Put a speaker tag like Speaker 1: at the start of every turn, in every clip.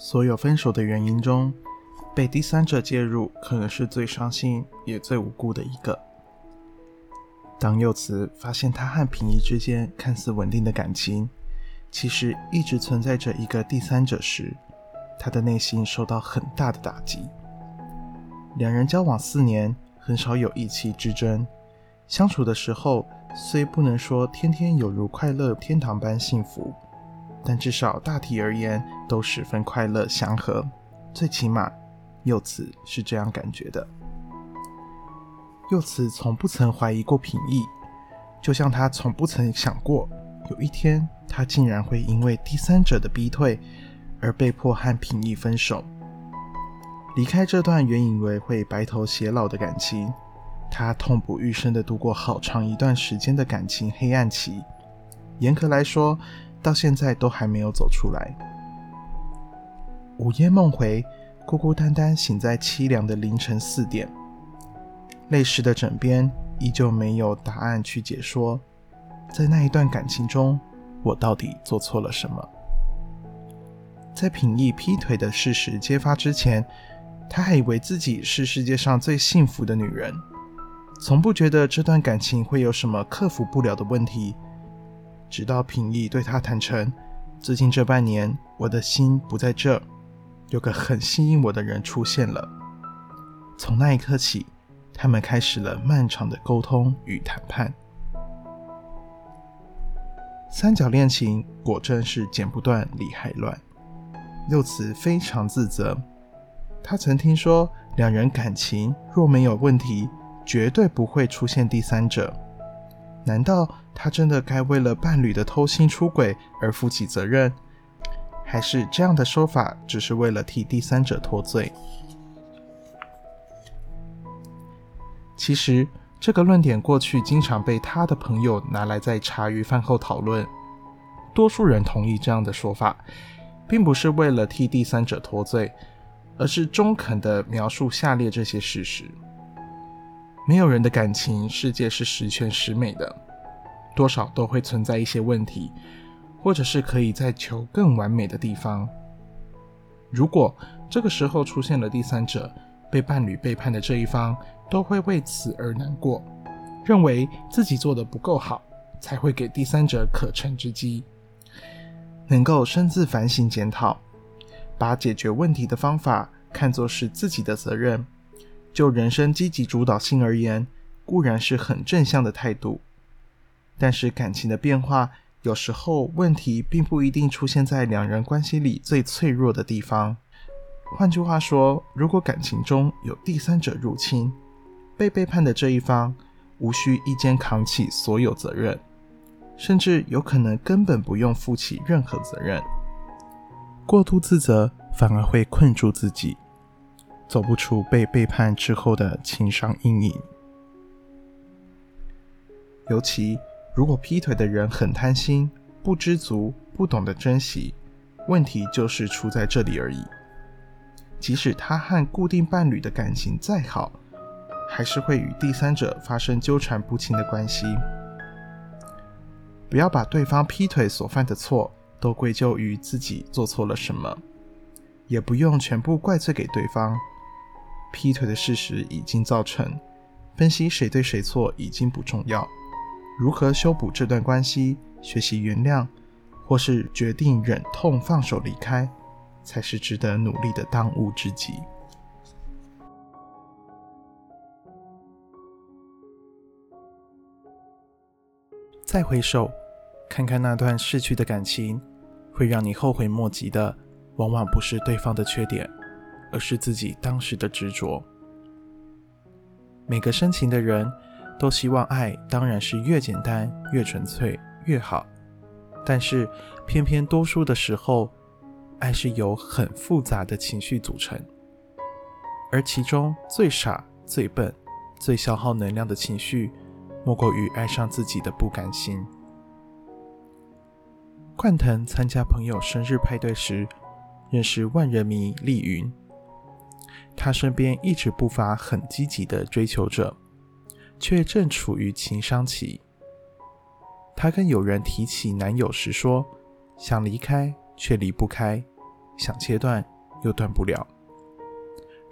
Speaker 1: 所有分手的原因中，被第三者介入可能是最伤心也最无辜的一个。当佑慈发现他和平义之间看似稳定的感情，其实一直存在着一个第三者时，他的内心受到很大的打击。两人交往四年，很少有意气之争，相处的时候虽不能说天天有如快乐天堂般幸福。但至少大体而言都十分快乐祥和，最起码柚子是这样感觉的。柚子从不曾怀疑过品义，就像他从不曾想过有一天他竟然会因为第三者的逼退而被迫和品义分手，离开这段原以为会白头偕老的感情。他痛不欲生的度过好长一段时间的感情黑暗期，严格来说。到现在都还没有走出来。午夜梦回，孤孤单单醒在凄凉的凌晨四点，泪湿的枕边依旧没有答案去解说，在那一段感情中，我到底做错了什么？在品义劈腿的事实揭发之前，他还以为自己是世界上最幸福的女人，从不觉得这段感情会有什么克服不了的问题。直到平易对他坦诚，最近这半年我的心不在这，有个很吸引我的人出现了。从那一刻起，他们开始了漫长的沟通与谈判。三角恋情果真是剪不断理还乱，柚子非常自责。他曾听说，两人感情若没有问题，绝对不会出现第三者。难道他真的该为了伴侣的偷心出轨而负起责任，还是这样的说法只是为了替第三者脱罪？其实，这个论点过去经常被他的朋友拿来在茶余饭后讨论。多数人同意这样的说法，并不是为了替第三者脱罪，而是中肯的描述下列这些事实。没有人的感情世界是十全十美的，多少都会存在一些问题，或者是可以再求更完美的地方。如果这个时候出现了第三者，被伴侣背叛的这一方都会为此而难过，认为自己做的不够好，才会给第三者可乘之机。能够深自反省检讨，把解决问题的方法看作是自己的责任。就人生积极主导性而言，固然是很正向的态度，但是感情的变化，有时候问题并不一定出现在两人关系里最脆弱的地方。换句话说，如果感情中有第三者入侵，被背叛的这一方无需一肩扛起所有责任，甚至有可能根本不用负起任何责任。过度自责反而会困住自己。走不出被背叛之后的情伤阴影，尤其如果劈腿的人很贪心、不知足、不懂得珍惜，问题就是出在这里而已。即使他和固定伴侣的感情再好，还是会与第三者发生纠缠不清的关系。不要把对方劈腿所犯的错都归咎于自己做错了什么，也不用全部怪罪给对方。劈腿的事实已经造成，分析谁对谁错已经不重要，如何修补这段关系、学习原谅，或是决定忍痛放手离开，才是值得努力的当务之急。再回首，看看那段逝去的感情，会让你后悔莫及的，往往不是对方的缺点。而是自己当时的执着。每个深情的人都希望爱当然是越简单、越纯粹越好，但是偏偏多数的时候，爱是由很复杂的情绪组成，而其中最傻、最笨、最消耗能量的情绪，莫过于爱上自己的不甘心。冠腾参加朋友生日派对时，认识万人迷丽云。他身边一直不乏很积极的追求者，却正处于情伤期。她跟友人提起男友时说：“想离开却离不开，想切断又断不了，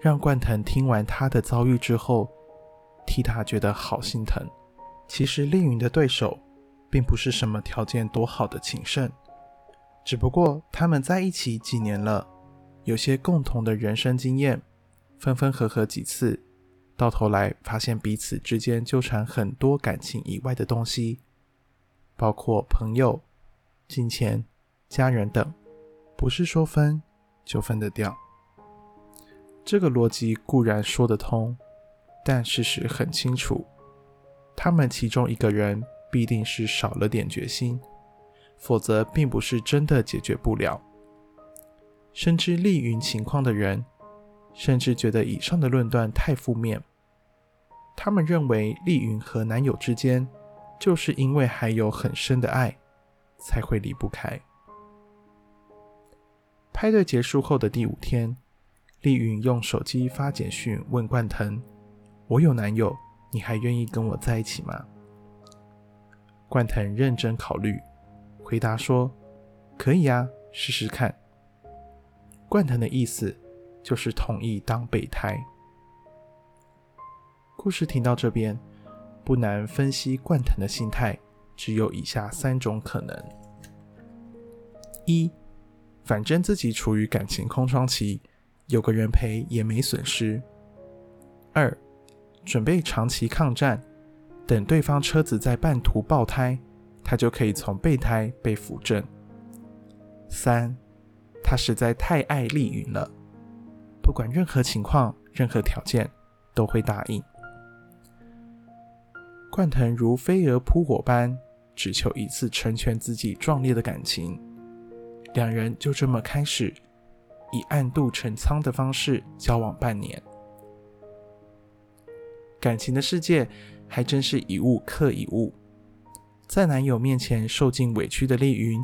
Speaker 1: 让冠腾听完她的遭遇之后，替他觉得好心疼。其实丽云的对手，并不是什么条件多好的情圣，只不过他们在一起几年了，有些共同的人生经验，分分合合几次，到头来发现彼此之间纠缠很多感情以外的东西，包括朋友、金钱、家人等，不是说分就分得掉。这个逻辑固然说得通，但事实很清楚。他们其中一个人必定是少了点决心，否则并不是真的解决不了。深知丽云情况的人，甚至觉得以上的论断太负面。他们认为丽云和男友之间，就是因为还有很深的爱，才会离不开。派对结束后的第五天，丽云用手机发简讯问冠腾：“我有男友。”你还愿意跟我在一起吗？冠腾认真考虑，回答说：“可以啊，试试看。”冠腾的意思就是同意当备胎。故事听到这边，不难分析冠腾的心态，只有以下三种可能：一，反正自己处于感情空窗期，有个人陪也没损失；二。准备长期抗战，等对方车子在半途爆胎，他就可以从备胎被扶正。三，他实在太爱丽云了，不管任何情况、任何条件都会答应。冠腾如飞蛾扑火般，只求一次成全自己壮烈的感情。两人就这么开始，以暗度陈仓的方式交往半年。感情的世界还真是一物克一物，在男友面前受尽委屈的丽云，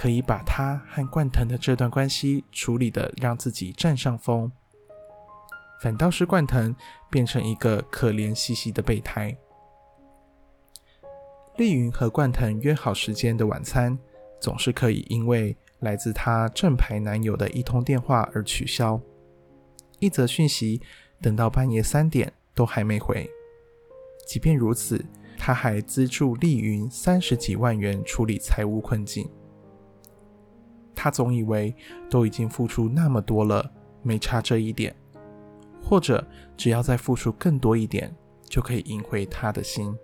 Speaker 1: 可以把她和冠腾的这段关系处理的让自己占上风，反倒是冠腾变成一个可怜兮兮的备胎。丽云和冠腾约好时间的晚餐，总是可以因为来自她正牌男友的一通电话而取消，一则讯息等到半夜三点。都还没回。即便如此，他还资助丽云三十几万元处理财务困境。他总以为都已经付出那么多了，没差这一点，或者只要再付出更多一点，就可以赢回他的心。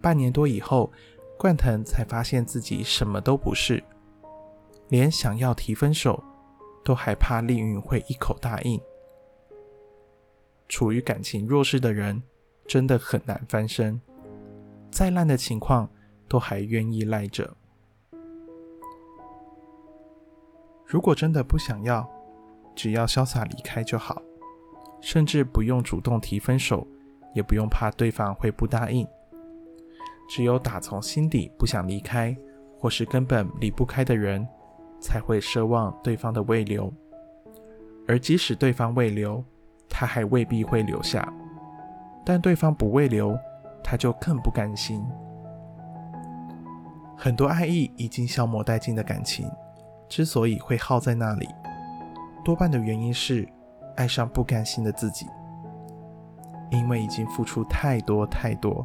Speaker 1: 半年多以后，冠腾才发现自己什么都不是，连想要提分手，都害怕丽云会一口答应。处于感情弱势的人，真的很难翻身。再烂的情况，都还愿意赖着。如果真的不想要，只要潇洒离开就好，甚至不用主动提分手，也不用怕对方会不答应。只有打从心底不想离开，或是根本离不开的人，才会奢望对方的未留。而即使对方未留，他还未必会留下，但对方不未留，他就更不甘心。很多爱意已经消磨殆尽的感情，之所以会耗在那里，多半的原因是爱上不甘心的自己，因为已经付出太多太多，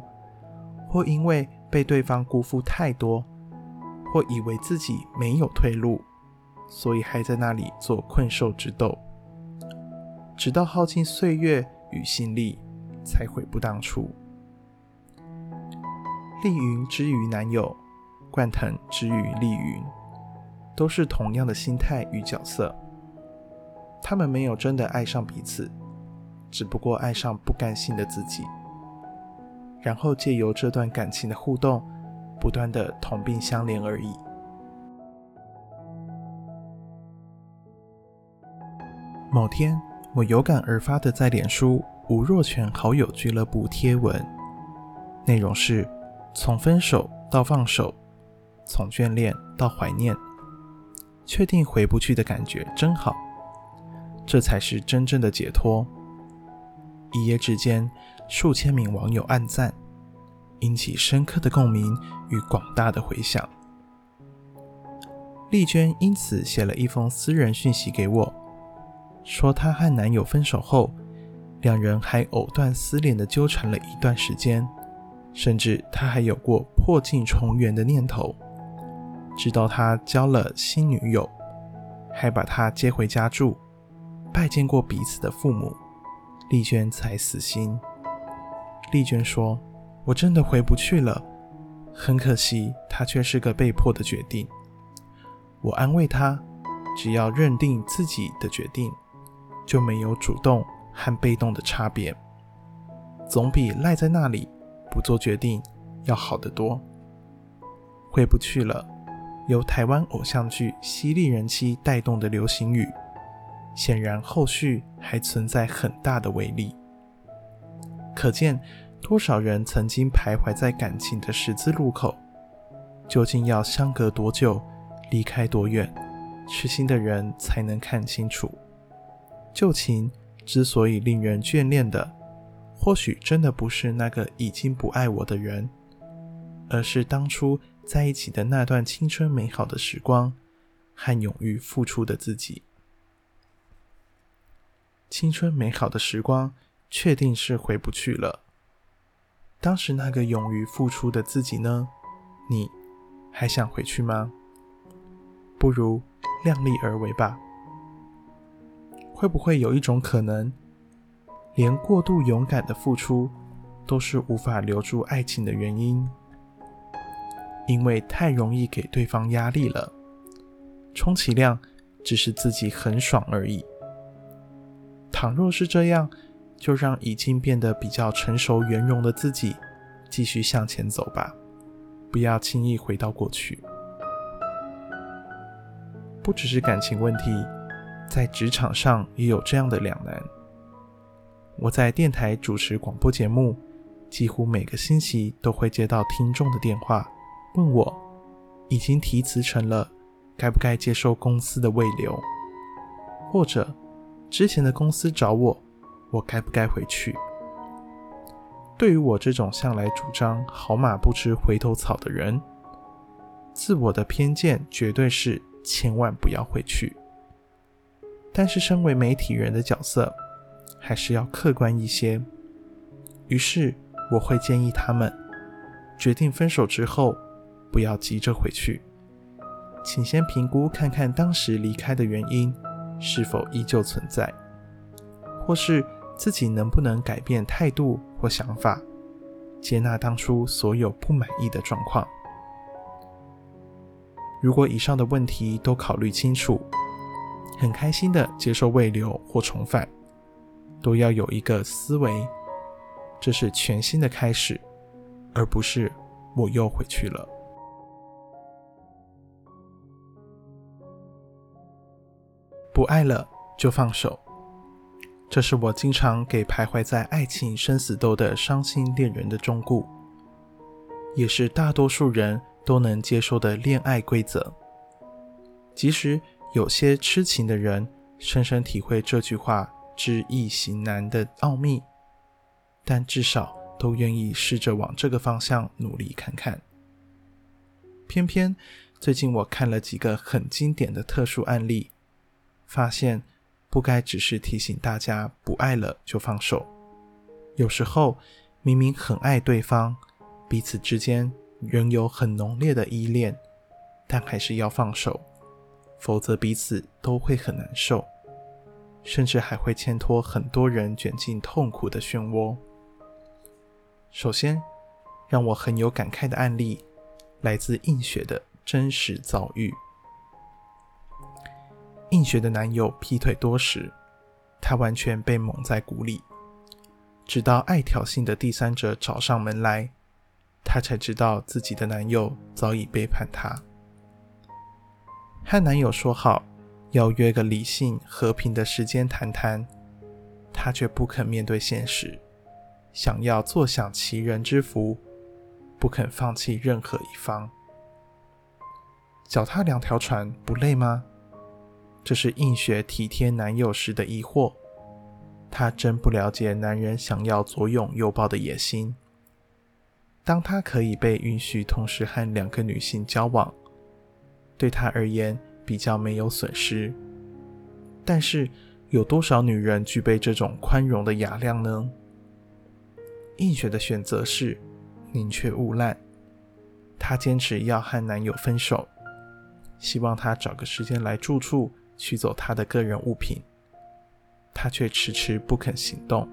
Speaker 1: 或因为被对方辜负太多，或以为自己没有退路，所以还在那里做困兽之斗。直到耗尽岁月与心力，才悔不当初。丽云之于男友，冠腾之于丽云，都是同样的心态与角色。他们没有真的爱上彼此，只不过爱上不甘心的自己，然后借由这段感情的互动，不断的同病相怜而已。某天。我有感而发的在脸书吴若权好友俱乐部贴文，内容是：从分手到放手，从眷恋到怀念，确定回不去的感觉真好，这才是真正的解脱。一夜之间，数千名网友暗赞，引起深刻的共鸣与广大的回响。丽娟因此写了一封私人讯息给我，说她和男友分手后，两人还藕断丝连的纠缠了一段时间，甚至她还有过破镜重圆的念头。直到他交了新女友，还把她接回家住，拜见过彼此的父母，丽娟才死心。丽娟说：“我真的回不去了，很可惜，她却是个被迫的决定。”我安慰她：“只要认定自己的决定，就没有主动和被动的差别，总比赖在那里不做决定要好得多。”回不去了。由台湾偶像剧犀利人妻带动的流行语，显然后续还存在很大的威力。可见多少人曾经徘徊在感情的十字路口，究竟要相隔多久，离开多远，痴心的人才能看清楚。旧情之所以令人眷恋的，或许真的不是那个已经不爱我的人，而是当初。在一起的那段青春美好的时光，和勇于付出的自己。青春美好的时光，确定是回不去了。当时那个勇于付出的自己呢？你还想回去吗？不如量力而为吧。会不会有一种可能，连过度勇敢的付出，都是无法留住爱情的原因？因为太容易给对方压力了，充其量只是自己很爽而已。倘若是这样，就让已经变得比较成熟圆融的自己继续向前走吧，不要轻易回到过去。不只是感情问题，在职场上也有这样的两难。我在电台主持广播节目，几乎每个星期都会接到听众的电话。问我已经提辞呈了，该不该接受公司的未留？或者之前的公司找我，我该不该回去？对于我这种向来主张“好马不吃回头草”的人，自我的偏见绝对是千万不要回去。但是身为媒体人的角色，还是要客观一些。于是我会建议他们决定分手之后。不要急着回去，请先评估看看当时离开的原因是否依旧存在，或是自己能不能改变态度或想法，接纳当初所有不满意的状况。如果以上的问题都考虑清楚，很开心的接受未留或重返，都要有一个思维，这是全新的开始，而不是我又回去了。不爱了就放手，这是我经常给徘徊在爱情生死斗的伤心恋人的忠告，也是大多数人都能接受的恋爱规则。即使有些痴情的人深深体会这句话知易行难的奥秘，但至少都愿意试着往这个方向努力看看。偏偏最近我看了几个很经典的特殊案例。发现不该只是提醒大家不爱了就放手，有时候明明很爱对方，彼此之间仍有很浓烈的依恋，但还是要放手，否则彼此都会很难受，甚至还会牵拖很多人卷进痛苦的漩涡。首先，让我很有感慨的案例，来自映雪的真实遭遇。映雪的男友劈腿多时，她完全被蒙在鼓里。直到爱挑衅的第三者找上门来，她才知道自己的男友早已背叛她。和男友说好要约个理性和平的时间谈谈，她却不肯面对现实，想要坐享其人之福，不肯放弃任何一方。脚踏两条船不累吗？这是映雪体贴男友时的疑惑，她真不了解男人想要左拥右抱的野心。当他可以被允许同时和两个女性交往，对他而言比较没有损失。但是，有多少女人具备这种宽容的雅量呢？映雪的选择是宁缺毋滥，她坚持要和男友分手，希望他找个时间来住处取走他的个人物品，他却迟迟不肯行动，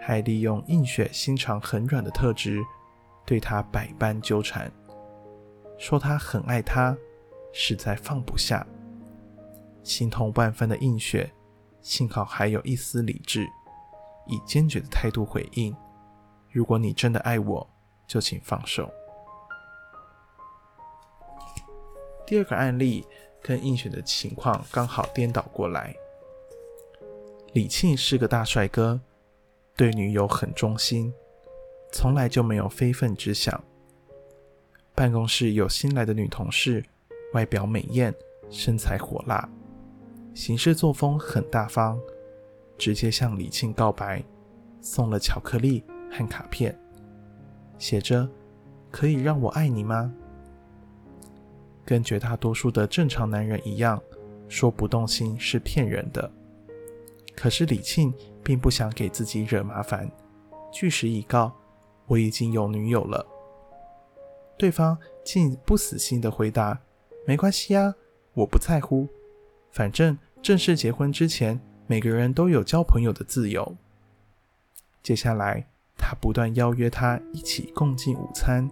Speaker 1: 还利用映雪心肠很软的特质，对她百般纠缠，说他很爱她，实在放不下。心痛万分的映雪，幸好还有一丝理智，以坚决的态度回应：“如果你真的爱我，就请放手。”第二个案例跟映雪的情况刚好颠倒过来。李庆是个大帅哥，对女友很忠心，从来就没有非分之想。办公室有新来的女同事，外表美艳，身材火辣。行事作风很大方，直接向李庆告白，送了巧克力和卡片，写着“可以让我爱你吗？”跟绝大多数的正常男人一样，说不动心是骗人的。可是李庆并不想给自己惹麻烦，据实以告：“我已经有女友了。”对方竟不死心的回答：“没关系啊，我不在乎，反正……”正式结婚之前，每个人都有交朋友的自由。接下来，他不断邀约他一起共进午餐，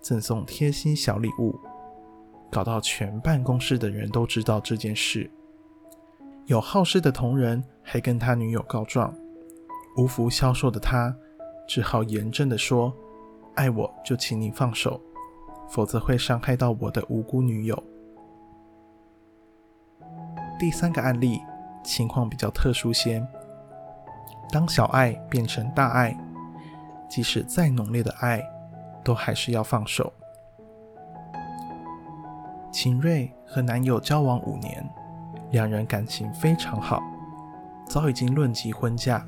Speaker 1: 赠送贴心小礼物，搞到全办公室的人都知道这件事。有好事的同仁还跟他女友告状，无福消受的他只好严正的说：“爱我就请你放手，否则会伤害到我的无辜女友。”第三个案例情况比较特殊些，当小爱变成大爱，即使再浓烈的爱，都还是要放手。秦瑞和男友交往五年，两人感情非常好，早已经论及婚嫁。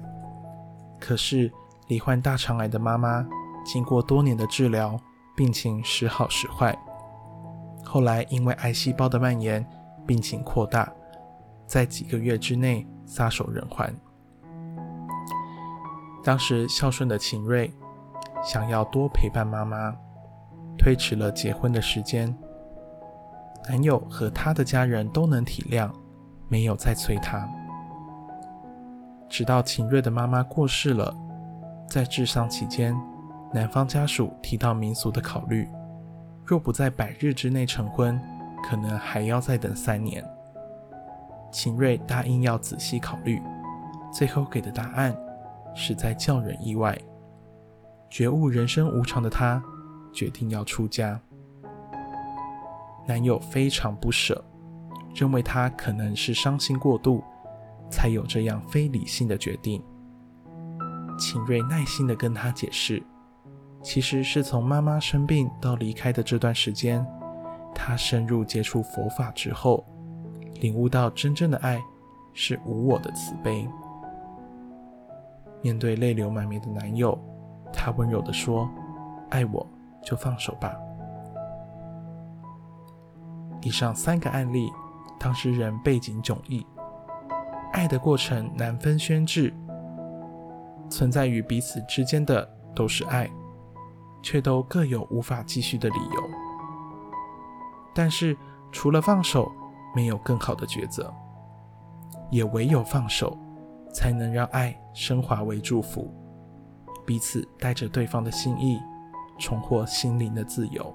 Speaker 1: 可是罹患大肠癌的妈妈，经过多年的治疗，病情时好时坏，后来因为癌细胞的蔓延，病情扩大。在几个月之内撒手人寰。当时孝顺的秦瑞想要多陪伴妈妈，推迟了结婚的时间。男友和他的家人都能体谅，没有再催他。直到秦瑞的妈妈过世了，在治丧期间，男方家属提到民俗的考虑，若不在百日之内成婚，可能还要再等三年。秦瑞答应要仔细考虑，最后给的答案实在叫人意外。觉悟人生无常的他，决定要出家。男友非常不舍，认为她可能是伤心过度，才有这样非理性的决定。秦瑞耐心地跟他解释，其实是从妈妈生病到离开的这段时间，他深入接触佛法之后。领悟到真正的爱是无我的慈悲。面对泪流满面的男友，她温柔地说：“爱我就放手吧。”以上三个案例，当事人背景迥异，爱的过程难分宣制，存在于彼此之间的都是爱，却都各有无法继续的理由。但是除了放手，没有更好的抉择，也唯有放手，才能让爱升华为祝福，彼此带着对方的心意，重获心灵的自由。